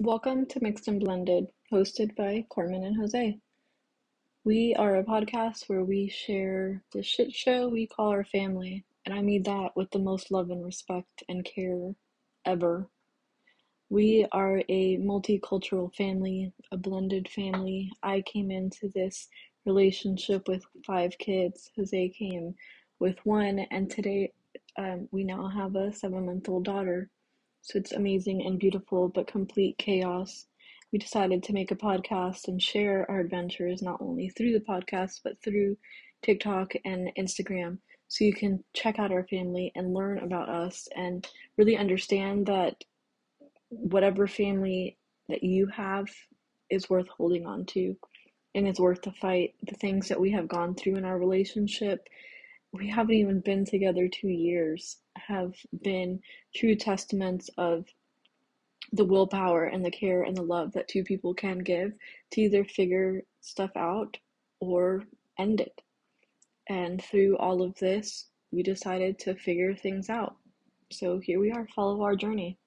Welcome to Mixed and Blended, hosted by Corman and Jose. We are a podcast where we share the shit show we call our family, and I mean that with the most love and respect and care ever. We are a multicultural family, a blended family. I came into this relationship with five kids. Jose came with one, and today um, we now have a seven month old daughter. So it's amazing and beautiful, but complete chaos. We decided to make a podcast and share our adventures not only through the podcast, but through TikTok and Instagram. So you can check out our family and learn about us and really understand that whatever family that you have is worth holding on to and it's worth the fight. The things that we have gone through in our relationship we haven't even been together two years have been true testaments of the willpower and the care and the love that two people can give to either figure stuff out or end it. And through all of this, we decided to figure things out. So here we are, follow our journey.